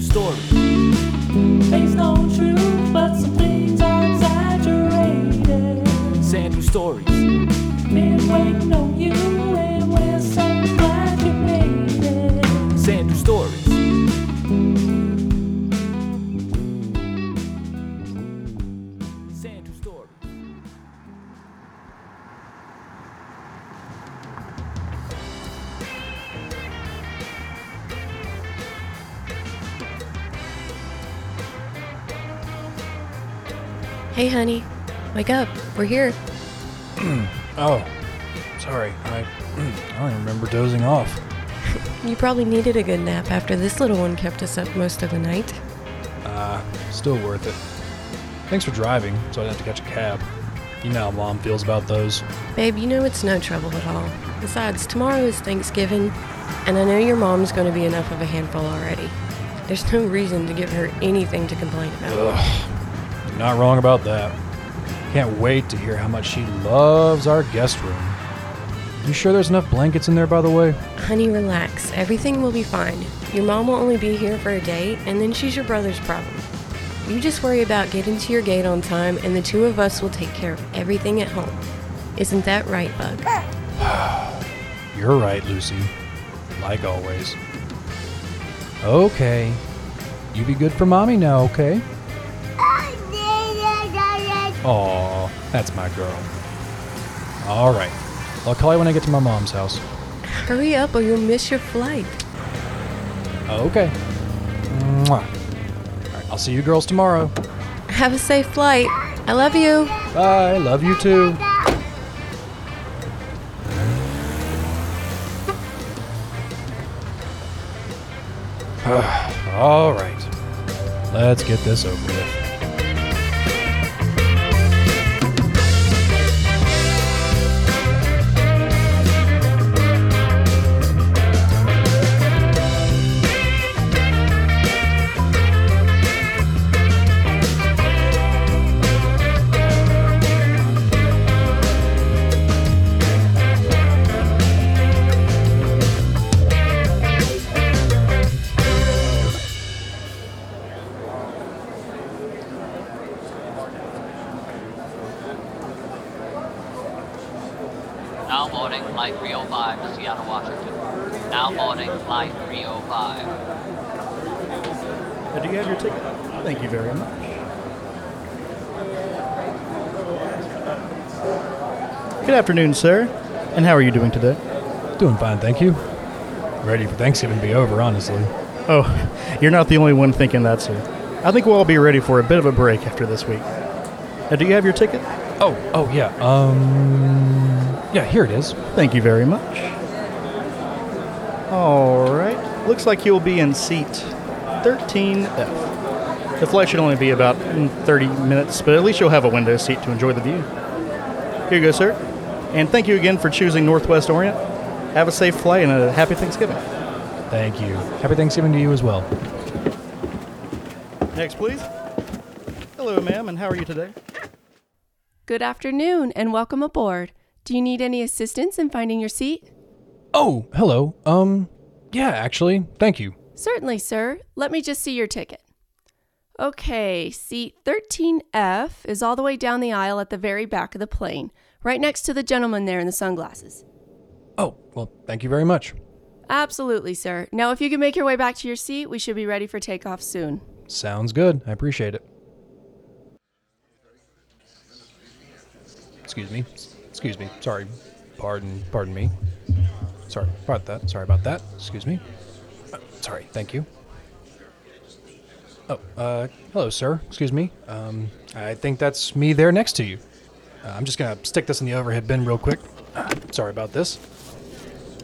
Sandu stories. Based on truth, but some things are exaggerated. Sandu stories. Been waiting Wake up. We're here. Oh, sorry. I, I don't even remember dozing off. You probably needed a good nap after this little one kept us up most of the night. Uh, still worth it. Thanks for driving, so I didn't have to catch a cab. You know how mom feels about those. Babe, you know it's no trouble at all. Besides, tomorrow is Thanksgiving, and I know your mom's going to be enough of a handful already. There's no reason to give her anything to complain about. Ugh, you're not wrong about that. Can't wait to hear how much she loves our guest room. You sure there's enough blankets in there, by the way? Honey, relax. Everything will be fine. Your mom will only be here for a day, and then she's your brother's problem. You just worry about getting to your gate on time, and the two of us will take care of everything at home. Isn't that right, Bug? You're right, Lucy. Like always. Okay. You be good for mommy now, okay? Aw, that's my girl. All right. I'll call you when I get to my mom's house. Hurry up or you'll miss your flight. Okay. Mwah. All right, I'll see you girls tomorrow. Have a safe flight. I love you. Bye. Love you too. All right. Let's get this over with. Afternoon, sir. And how are you doing today? Doing fine, thank you. Ready for Thanksgiving to be over, honestly. Oh, you're not the only one thinking that, sir. I think we'll all be ready for a bit of a break after this week. Uh, do you have your ticket? Oh, oh yeah. Um, yeah, here it is. Thank you very much. All right. Looks like you'll be in seat 13F. The flight should only be about mm, 30 minutes, but at least you'll have a window seat to enjoy the view. Here you go, sir. And thank you again for choosing Northwest Orient. Have a safe flight and a happy Thanksgiving. Thank you. Happy Thanksgiving to you as well. Next, please. Hello, ma'am, and how are you today? Good afternoon and welcome aboard. Do you need any assistance in finding your seat? Oh, hello. Um, yeah, actually, thank you. Certainly, sir. Let me just see your ticket. Okay, seat 13F is all the way down the aisle at the very back of the plane, right next to the gentleman there in the sunglasses. Oh, well, thank you very much. Absolutely, sir. Now, if you can make your way back to your seat, we should be ready for takeoff soon. Sounds good. I appreciate it. Excuse me. Excuse me. Sorry. Pardon. Pardon me. Sorry about that. Sorry about that. Excuse me. Uh, sorry. Thank you. Oh, uh, hello, sir. Excuse me. Um, I think that's me there next to you. Uh, I'm just gonna stick this in the overhead bin real quick. Uh, sorry about this.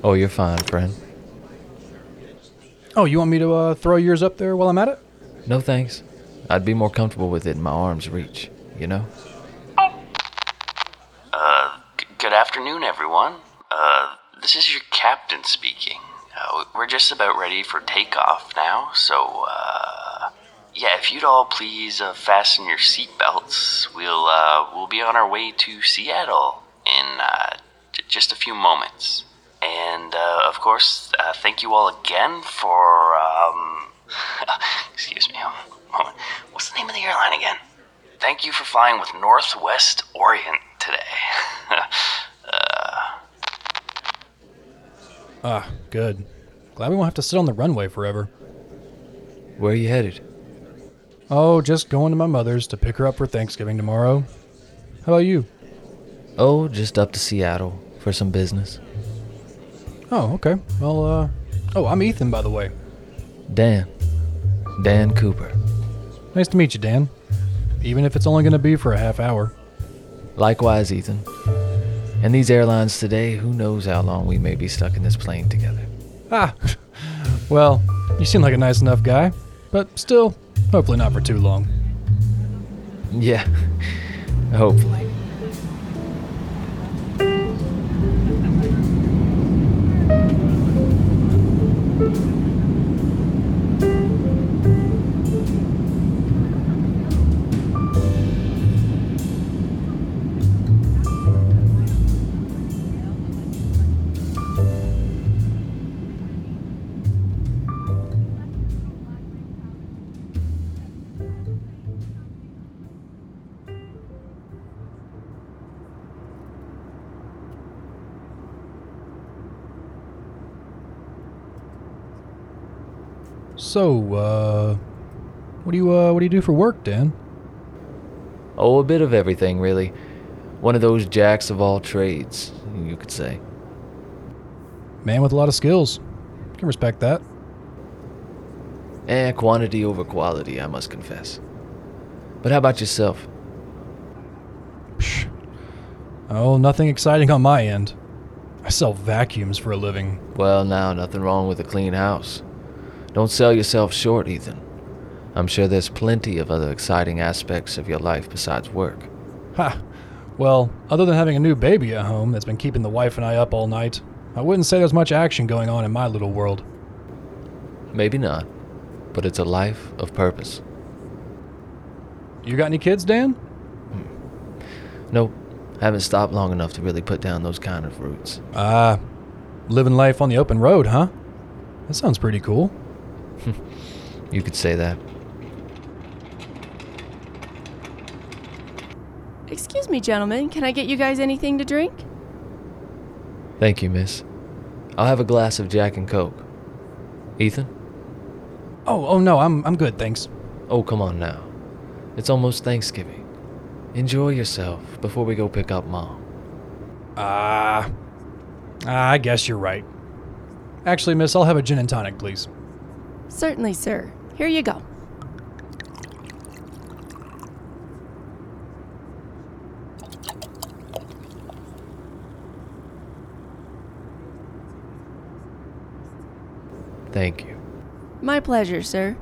Oh, you're fine, friend. Oh, you want me to uh, throw yours up there while I'm at it? No thanks. I'd be more comfortable with it in my arm's reach, you know? Uh, g- good afternoon, everyone. Uh, this is your captain speaking. Uh, we're just about ready for takeoff now, so, uh, yeah, if you'd all please uh, fasten your seatbelts, we'll uh, we'll be on our way to Seattle in uh, j- just a few moments. And uh, of course, uh, thank you all again for. Um, excuse me, um, moment. What's the name of the airline again? Thank you for flying with Northwest Orient today. Uh. ah, good. Glad we won't have to sit on the runway forever. Where are you headed? Oh, just going to my mother's to pick her up for Thanksgiving tomorrow. How about you? Oh, just up to Seattle for some business. Oh, okay. Well, uh. Oh, I'm Ethan, by the way. Dan. Dan Cooper. Nice to meet you, Dan. Even if it's only going to be for a half hour. Likewise, Ethan. And these airlines today, who knows how long we may be stuck in this plane together. Ah, well, you seem like a nice enough guy, but still, hopefully not for too long. Yeah, hopefully. So, uh, what do you uh, what do you do for work, Dan? Oh, a bit of everything, really. One of those jacks of all trades, you could say. Man with a lot of skills. Can respect that. Eh, quantity over quality, I must confess. But how about yourself? Psh. Oh, nothing exciting on my end. I sell vacuums for a living. Well, now, nothing wrong with a clean house. Don't sell yourself short, Ethan. I'm sure there's plenty of other exciting aspects of your life besides work. Ha! Well, other than having a new baby at home that's been keeping the wife and I up all night, I wouldn't say there's much action going on in my little world. Maybe not, but it's a life of purpose. You got any kids, Dan? Nope, haven't stopped long enough to really put down those kind of roots. Ah, living life on the open road, huh? That sounds pretty cool. You could say that. Excuse me, gentlemen. Can I get you guys anything to drink? Thank you, miss. I'll have a glass of Jack and Coke. Ethan? Oh, oh no, I'm I'm good, thanks. Oh, come on now. It's almost Thanksgiving. Enjoy yourself before we go pick up Mom. Ah, I guess you're right. Actually, miss, I'll have a gin and tonic, please. Certainly, sir. Here you go. Thank you. My pleasure, sir.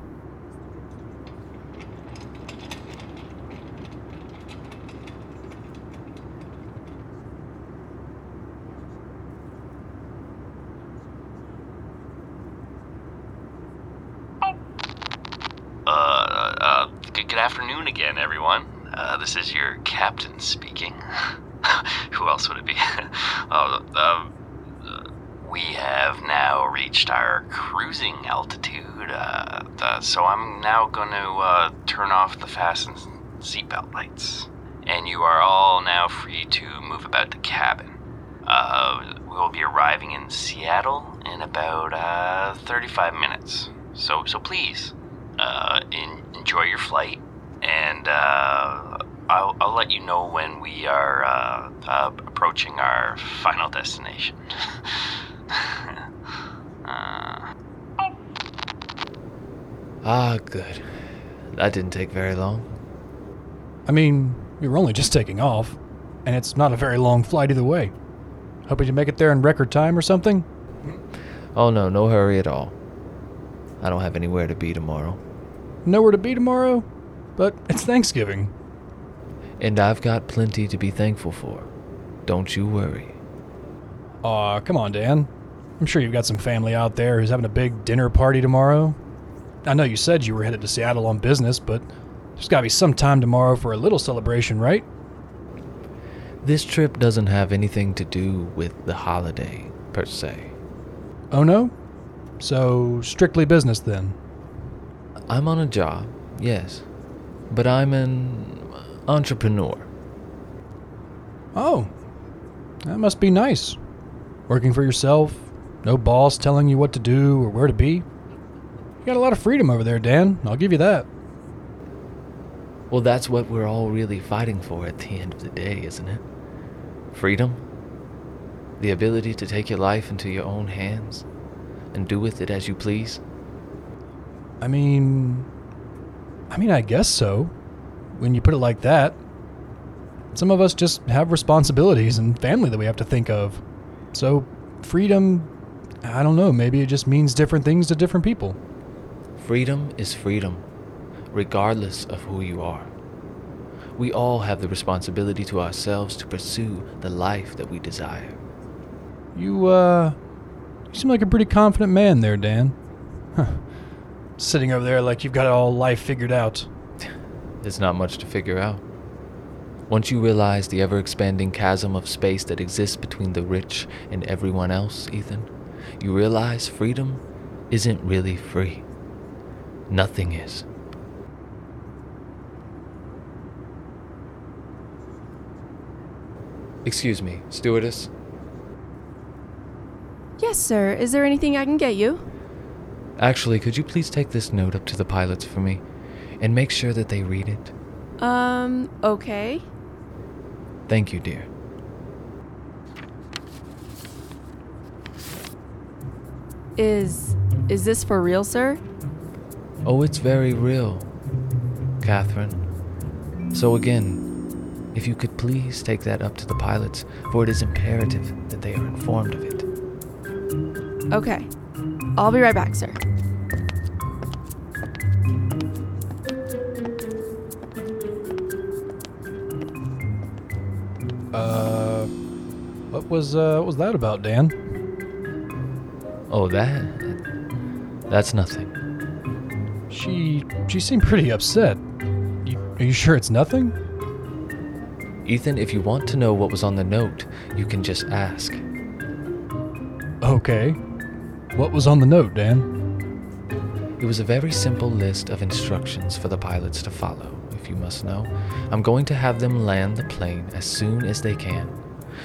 uh, uh, good, good afternoon again, everyone. Uh, this is your captain speaking. Who else would it be? uh, uh, we have now reached our cruising altitude, uh, so I'm now going to uh, turn off the fasten seatbelt lights. And you are all now free to move about the cabin. Uh, we will be arriving in Seattle in about uh, 35 minutes. So, so please, in, enjoy your flight, and uh, I'll, I'll let you know when we are uh, uh, approaching our final destination. uh, Ah, good. That didn't take very long. I mean, we were only just taking off, and it's not a very long flight either way. Hoping to make it there in record time or something? Oh no, no hurry at all. I don't have anywhere to be tomorrow. Nowhere to be tomorrow? But it's Thanksgiving. And I've got plenty to be thankful for. Don't you worry. Aw, come on, Dan. I'm sure you've got some family out there who's having a big dinner party tomorrow. I know you said you were headed to Seattle on business, but there's gotta be some time tomorrow for a little celebration, right? This trip doesn't have anything to do with the holiday, per se. Oh no? So, strictly business then. I'm on a job, yes. But I'm in entrepreneur. Oh, that must be nice. Working for yourself, no boss telling you what to do or where to be. You got a lot of freedom over there, Dan. I'll give you that. Well, that's what we're all really fighting for at the end of the day, isn't it? Freedom? The ability to take your life into your own hands and do with it as you please? I mean, I mean, I guess so. When you put it like that, some of us just have responsibilities and family that we have to think of. So, freedom, I don't know, maybe it just means different things to different people. Freedom is freedom, regardless of who you are. We all have the responsibility to ourselves to pursue the life that we desire. You, uh, you seem like a pretty confident man there, Dan. Huh. Sitting over there like you've got all life figured out. There's not much to figure out. Once you realize the ever expanding chasm of space that exists between the rich and everyone else, Ethan, you realize freedom isn't really free. Nothing is. Excuse me, stewardess. Yes, sir. Is there anything I can get you? Actually, could you please take this note up to the pilots for me and make sure that they read it? Um, okay. Thank you, dear. Is is this for real, sir? Oh, it's very real, Katherine. So, again, if you could please take that up to the pilots, for it is imperative that they are informed of it. Okay. I'll be right back, sir. Was, uh, what was that about, Dan? Oh, that. That's nothing. She, she seemed pretty upset. You, are you sure it's nothing? Ethan, if you want to know what was on the note, you can just ask. Okay. What was on the note, Dan? It was a very simple list of instructions for the pilots to follow, if you must know. I'm going to have them land the plane as soon as they can,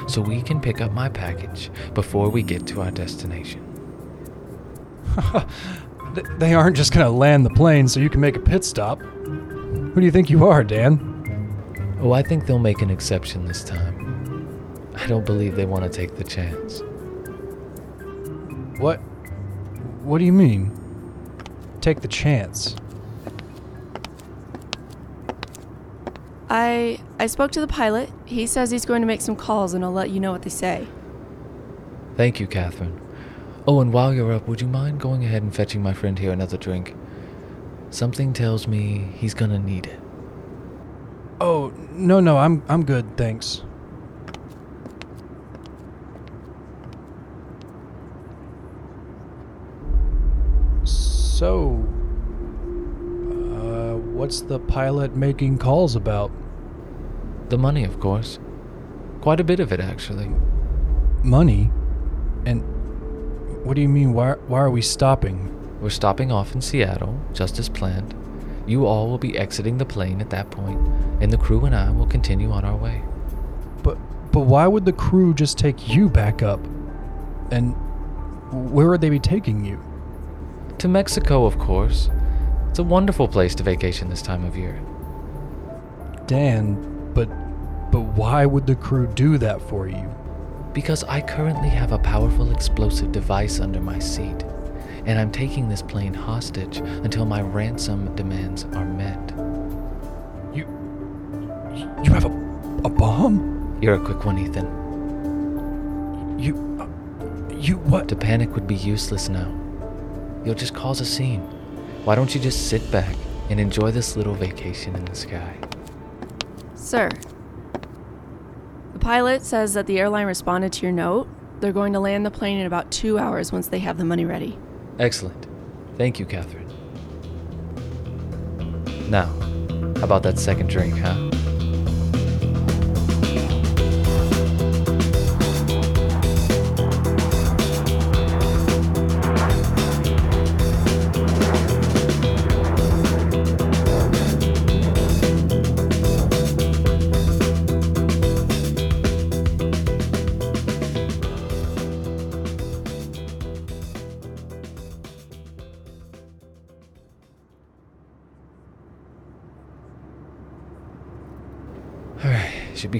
so we can pick up my package before we get to our destination. Th- They aren't just gonna land the plane so you can make a pit stop. Who do you think you are, Dan? Oh, I think they'll make an exception this time. I don't believe they want to take the chance. What? What do you mean? Take the chance. I I spoke to the pilot. He says he's going to make some calls and I'll let you know what they say. Thank you, Katherine. Oh, and while you're up, would you mind going ahead and fetching my friend here another drink? Something tells me he's gonna need it. Oh, no, no, I'm I'm good, thanks. So, what's the pilot making calls about? The money, of course. Quite a bit of it, actually. Money? And what do you mean? Why, why are we stopping? We're stopping off in Seattle, just as planned. You all will be exiting the plane at that point, and the crew and I will continue on our way. But, but why would the crew just take you back up? And where would they be taking you? To Mexico, of course. It's a wonderful place to vacation this time of year. Dan, but, but why would the crew do that for you? Because I currently have a powerful explosive device under my seat, and I'm taking this plane hostage until my ransom demands are met. You, you have a, a bomb? You're a quick one, Ethan. You, you what? To panic would be useless now. You'll just cause a scene. Why don't you just sit back and enjoy this little vacation in the sky? Sir, the pilot says that the airline responded to your note. They're going to land the plane in about two hours once they have the money ready. Excellent. Thank you, Katherine. Now, how about that second drink, huh?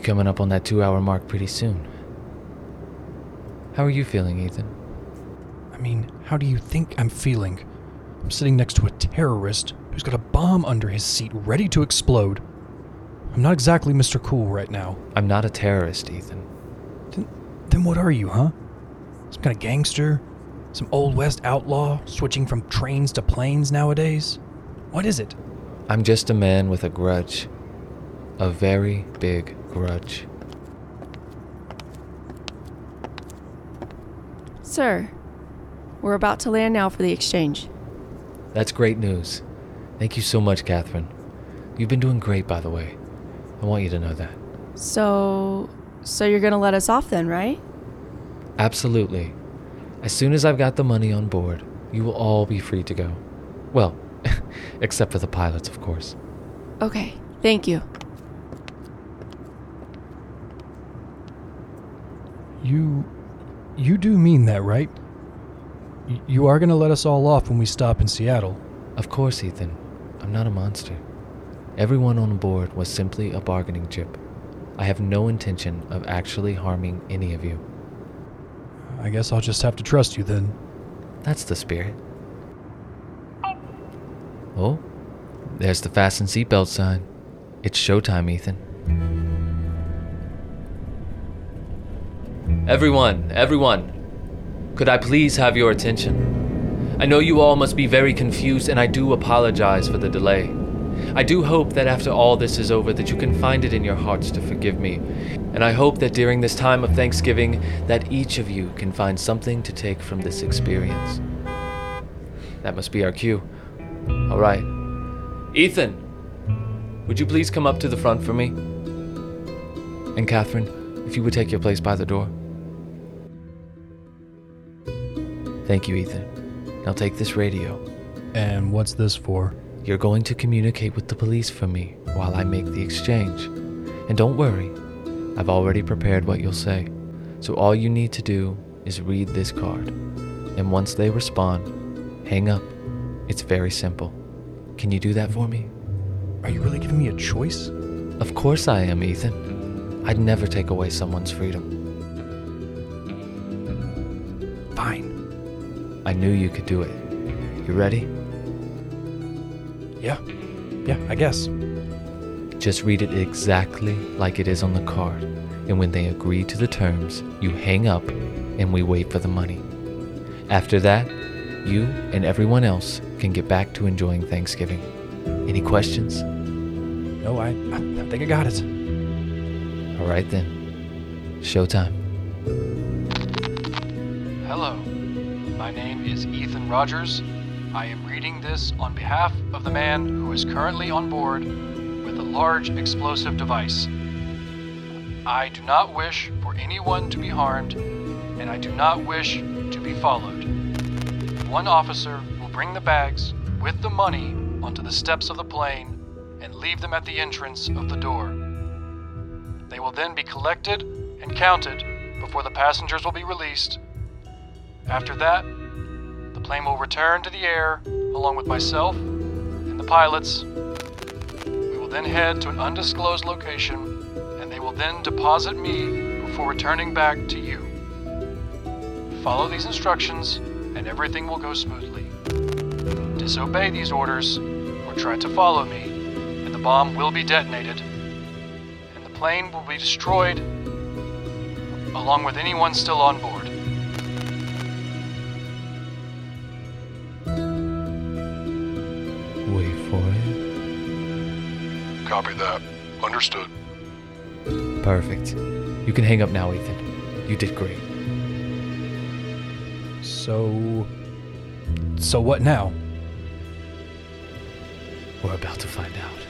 Coming up on that two hour mark pretty soon. How are you feeling, Ethan? I mean, how do you think I'm feeling? I'm sitting next to a terrorist who's got a bomb under his seat ready to explode. I'm not exactly Mr. Cool right now. I'm not a terrorist, Ethan. Then then what are you, huh? Some kind of gangster? Some Old West outlaw switching from trains to planes nowadays? What is it? I'm just a man with a grudge. A very big grudge. Sir, we're about to land now for the exchange. That's great news. Thank you so much, Katherine. You've been doing great, by the way. I want you to know that. So, so you're gonna let us off then, right? Absolutely. As soon as I've got the money on board, you will all be free to go. Well, except for the pilots, of course. Okay, thank you. You. You do mean that, right? Y- you are gonna let us all off when we stop in Seattle. Of course, Ethan. I'm not a monster. Everyone on board was simply a bargaining chip. I have no intention of actually harming any of you. I guess I'll just have to trust you then. That's the spirit. Oh, there's the fasten seatbelt sign. It's showtime, Ethan. Everyone, everyone, could I please have your attention? I know you all must be very confused, and I do apologize for the delay. I do hope that after all this is over that you can find it in your hearts to forgive me. And I hope that during this time of Thanksgiving that each of you can find something to take from this experience. That must be our cue. All right. Ethan, would you please come up to the front for me? And Katherine, if you would take your place by the door. Thank you, Ethan. Now take this radio. And what's this for? You're going to communicate with the police for me while I make the exchange. And don't worry, I've already prepared what you'll say. So all you need to do is read this card. And once they respond, hang up. It's very simple. Can you do that for me? Are you really giving me a choice? Of course I am, Ethan. I'd never take away someone's freedom. I knew you could do it. You ready? Yeah. Yeah, I guess. Just read it exactly like it is on the card. And when they agree to the terms, you hang up and we wait for the money. After that, you and everyone else can get back to enjoying Thanksgiving. Any questions? No, I, I think I got it. All right then. Showtime. My name is Ethan Rogers. I am reading this on behalf of the man who is currently on board with a large explosive device. I do not wish for anyone to be harmed, and I do not wish to be followed. One officer will bring the bags with the money onto the steps of the plane and leave them at the entrance of the door. They will then be collected and counted before the passengers will be released. After that, plane will return to the air along with myself and the pilots. We will then head to an undisclosed location and they will then deposit me before returning back to you. Follow these instructions and everything will go smoothly. Disobey these orders or try to follow me and the bomb will be detonated and the plane will be destroyed along with anyone still on board. Copy that. Understood. Perfect. You can hang up now, Ethan. You did great. So. So what now? We're about to find out.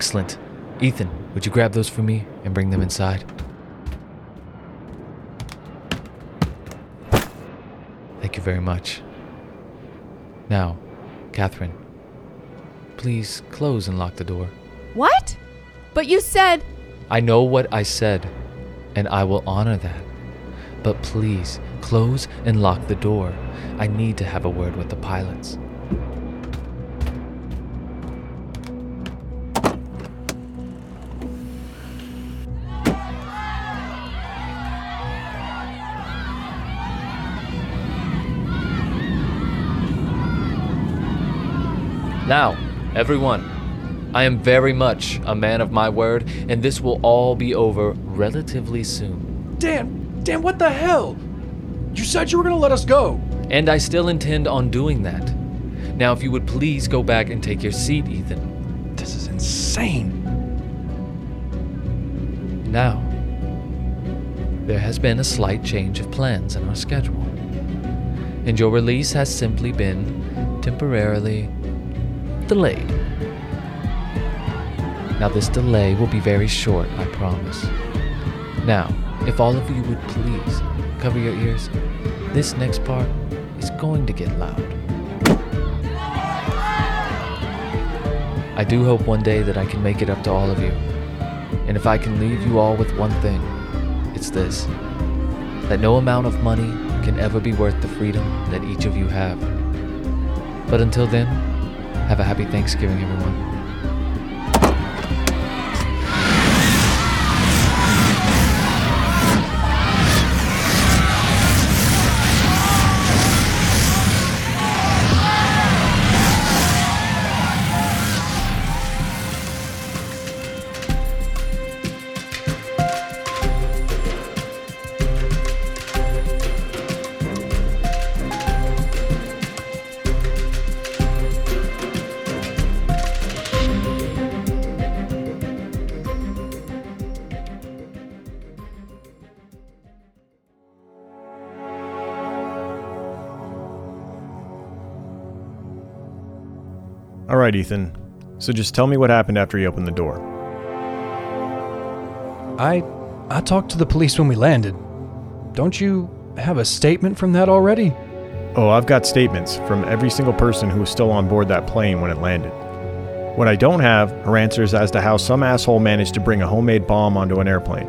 Excellent. Ethan, would you grab those for me and bring them inside? Thank you very much. Now, Katherine, please close and lock the door. What? But you said. I know what I said, and I will honor that. But please, close and lock the door. I need to have a word with the pilots. Now, everyone, I am very much a man of my word, and this will all be over relatively soon. Dan, Dan, what the hell? You said you were gonna let us go. And I still intend on doing that. Now, if you would please go back and take your seat, Ethan. This is insane. Now, there has been a slight change of plans in our schedule, and your release has simply been temporarily delayed. Now, this delay will be very short, I promise. Now, if all of you would please cover your ears, this next part is going to get loud. I do hope one day that I can make it up to all of you. And if I can leave you all with one thing, it's this that no amount of money can ever be worth the freedom that each of you have. But until then, have a happy Thanksgiving, everyone. Right, Ethan. So just tell me what happened after you opened the door. I I talked to the police when we landed. Don't you have a statement from that already? Oh, I've got statements from every single person who was still on board that plane when it landed. What I don't have are answers as to how some asshole managed to bring a homemade bomb onto an airplane.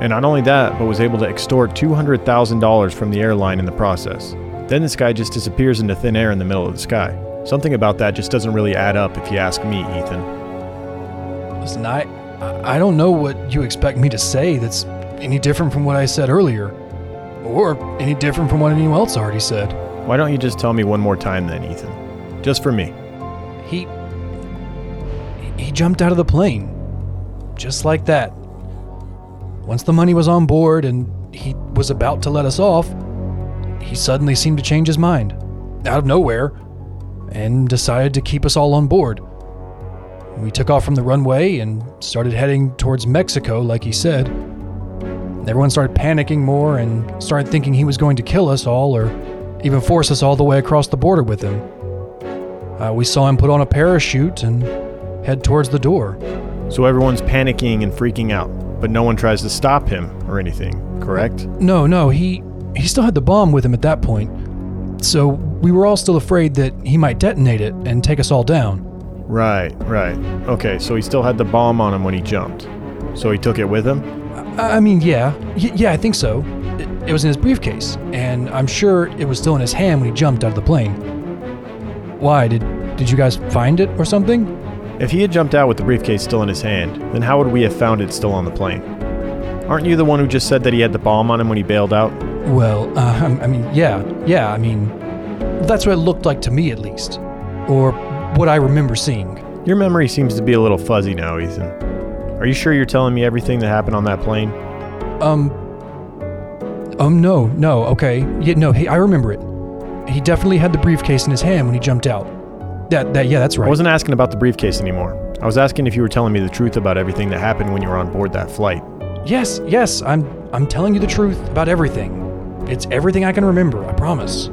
And not only that, but was able to extort $200,000 from the airline in the process. Then this guy just disappears into thin air in the middle of the sky. Something about that just doesn't really add up if you ask me, Ethan. Listen, I I don't know what you expect me to say that's any different from what I said earlier, or any different from what anyone else already said. Why don't you just tell me one more time then, Ethan? Just for me. He he jumped out of the plane, just like that. Once the money was on board and he was about to let us off, he suddenly seemed to change his mind, out of nowhere, and decided to keep us all on board. We took off from the runway and started heading towards Mexico, like he said. Everyone started panicking more and started thinking he was going to kill us all or even force us all the way across the border with him. Uh, we saw him put on a parachute and head towards the door. So everyone's panicking and freaking out, but no one tries to stop him or anything, correct? No, no, he he still had the bomb with him at that point. So we were all still afraid that he might detonate it and take us all down. Right, right. Okay, so he still had the bomb on him when he jumped. So he took it with him? I, I mean, yeah, y- yeah, I think so. It, it was in his briefcase, and I'm sure it was still in his hand when he jumped out of the plane. Why did did you guys find it or something? If he had jumped out with the briefcase still in his hand, then how would we have found it still on the plane? Aren't you the one who just said that he had the bomb on him when he bailed out? Well, uh, I mean, yeah, yeah, I mean, that's what it looked like to me at least, or what I remember seeing. Your memory seems to be a little fuzzy now, Ethan. Are you sure you're telling me everything that happened on that plane? Um. Um. No. No. Okay. Yeah. No. Hey, I remember it. He definitely had the briefcase in his hand when he jumped out. That. That. Yeah. That's right. I wasn't asking about the briefcase anymore. I was asking if you were telling me the truth about everything that happened when you were on board that flight. Yes. Yes. I'm. I'm telling you the truth about everything. It's everything I can remember. I promise.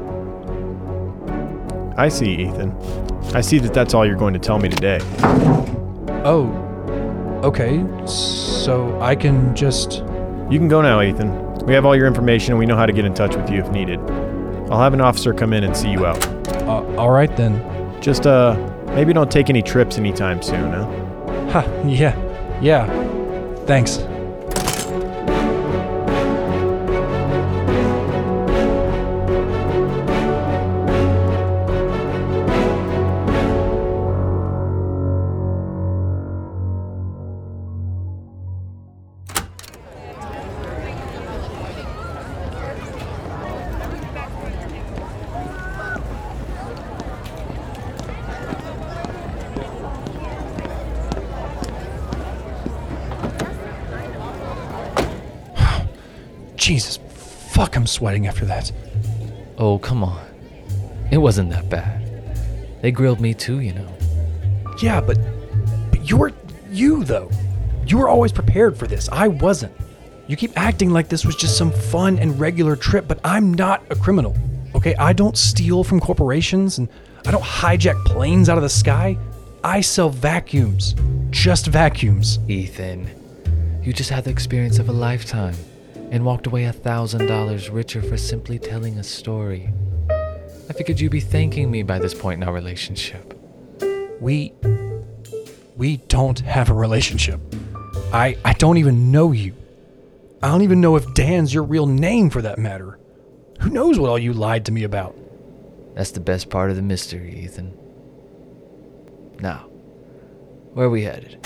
I see, Ethan. I see that that's all you're going to tell me today. Oh. Okay. So I can just. You can go now, Ethan. We have all your information and we know how to get in touch with you if needed. I'll have an officer come in and see you out. Uh, all right then. Just, uh, maybe don't take any trips anytime soon, huh? Ha. Yeah. Yeah. Thanks. Jesus, fuck, I'm sweating after that. Oh, come on. It wasn't that bad. They grilled me too, you know. Yeah, but, but you're you though. You were always prepared for this. I wasn't. You keep acting like this was just some fun and regular trip, but I'm not a criminal. Okay, I don't steal from corporations and I don't hijack planes out of the sky. I sell vacuums. Just vacuums. Ethan, you just had the experience of a lifetime and walked away a thousand dollars richer for simply telling a story. I figured you'd be thanking me by this point in our relationship. We we don't have a relationship. I I don't even know you. I don't even know if Dan's your real name for that matter. Who knows what all you lied to me about? That's the best part of the mystery, Ethan. Now, where are we headed?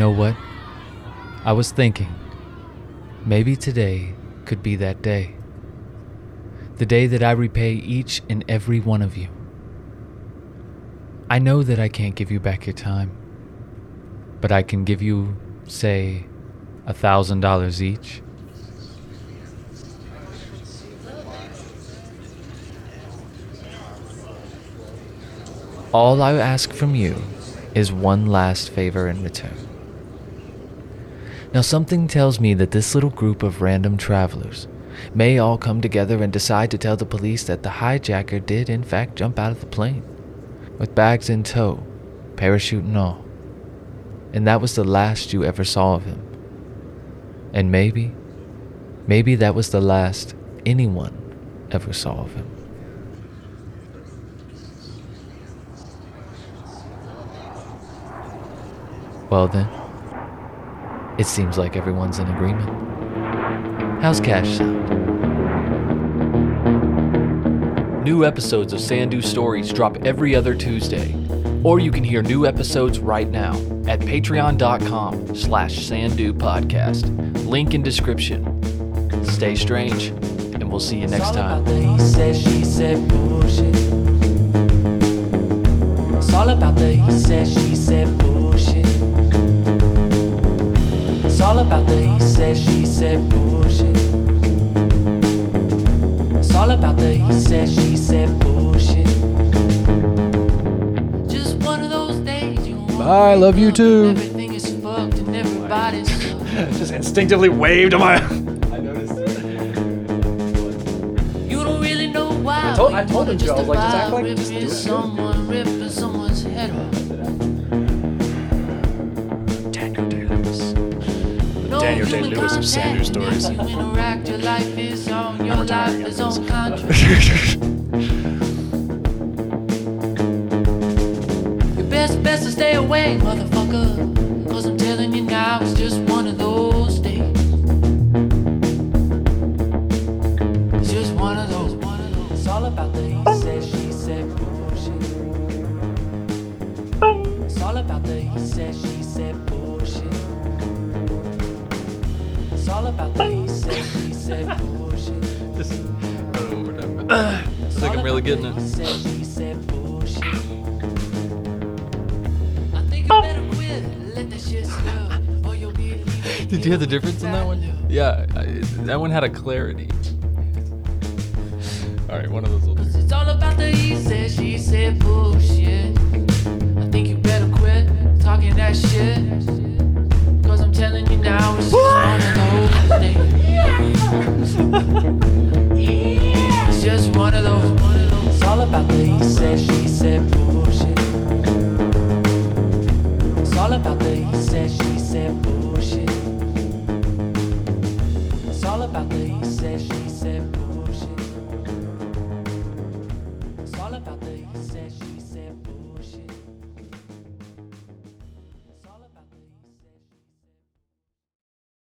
Know what? I was thinking, maybe today could be that day. The day that I repay each and every one of you. I know that I can't give you back your time, but I can give you, say, a thousand dollars each. All I ask from you is one last favor in return. Now, something tells me that this little group of random travelers may all come together and decide to tell the police that the hijacker did, in fact, jump out of the plane, with bags in tow, parachute and all. And that was the last you ever saw of him. And maybe, maybe that was the last anyone ever saw of him. Well, then, it seems like everyone's in agreement. How's cash sound? New episodes of Sandu Stories drop every other Tuesday. Or you can hear new episodes right now at patreon.com slash sandu podcast. Link in description. Stay strange, and we'll see you next time. He said, she said bullshit. It's all about the he said, she said bullshit. It's all about the he said, she said bullshit. It's all about the he said, she said bullshit. Just one of those days you won't I love you too. Everything is fucked and everybody's Just instinctively waved to my. I noticed You don't really know why. I told- I told him wanna to. I was like, just act like- just do it. Someone ripping someone's head off. Interact, your life is on. Your I'm retiring life is after on this. contract. Your best, best to stay away, motherfucker. Cause I'm telling you now, it's just better quit. Let that shit slip. Or you'll be leaving. Did you hear the difference in that one? Yeah, I, that one had a clarity. All right, one of those will do. It's all about the he said, she said bullshit. I think you better quit talking that shit. Cause I'm telling you now, it's just one of those things. It's just one of those. It's all about the he said, she said bullshit. It's all about the he said, she said bullshit. It's all about the he said, she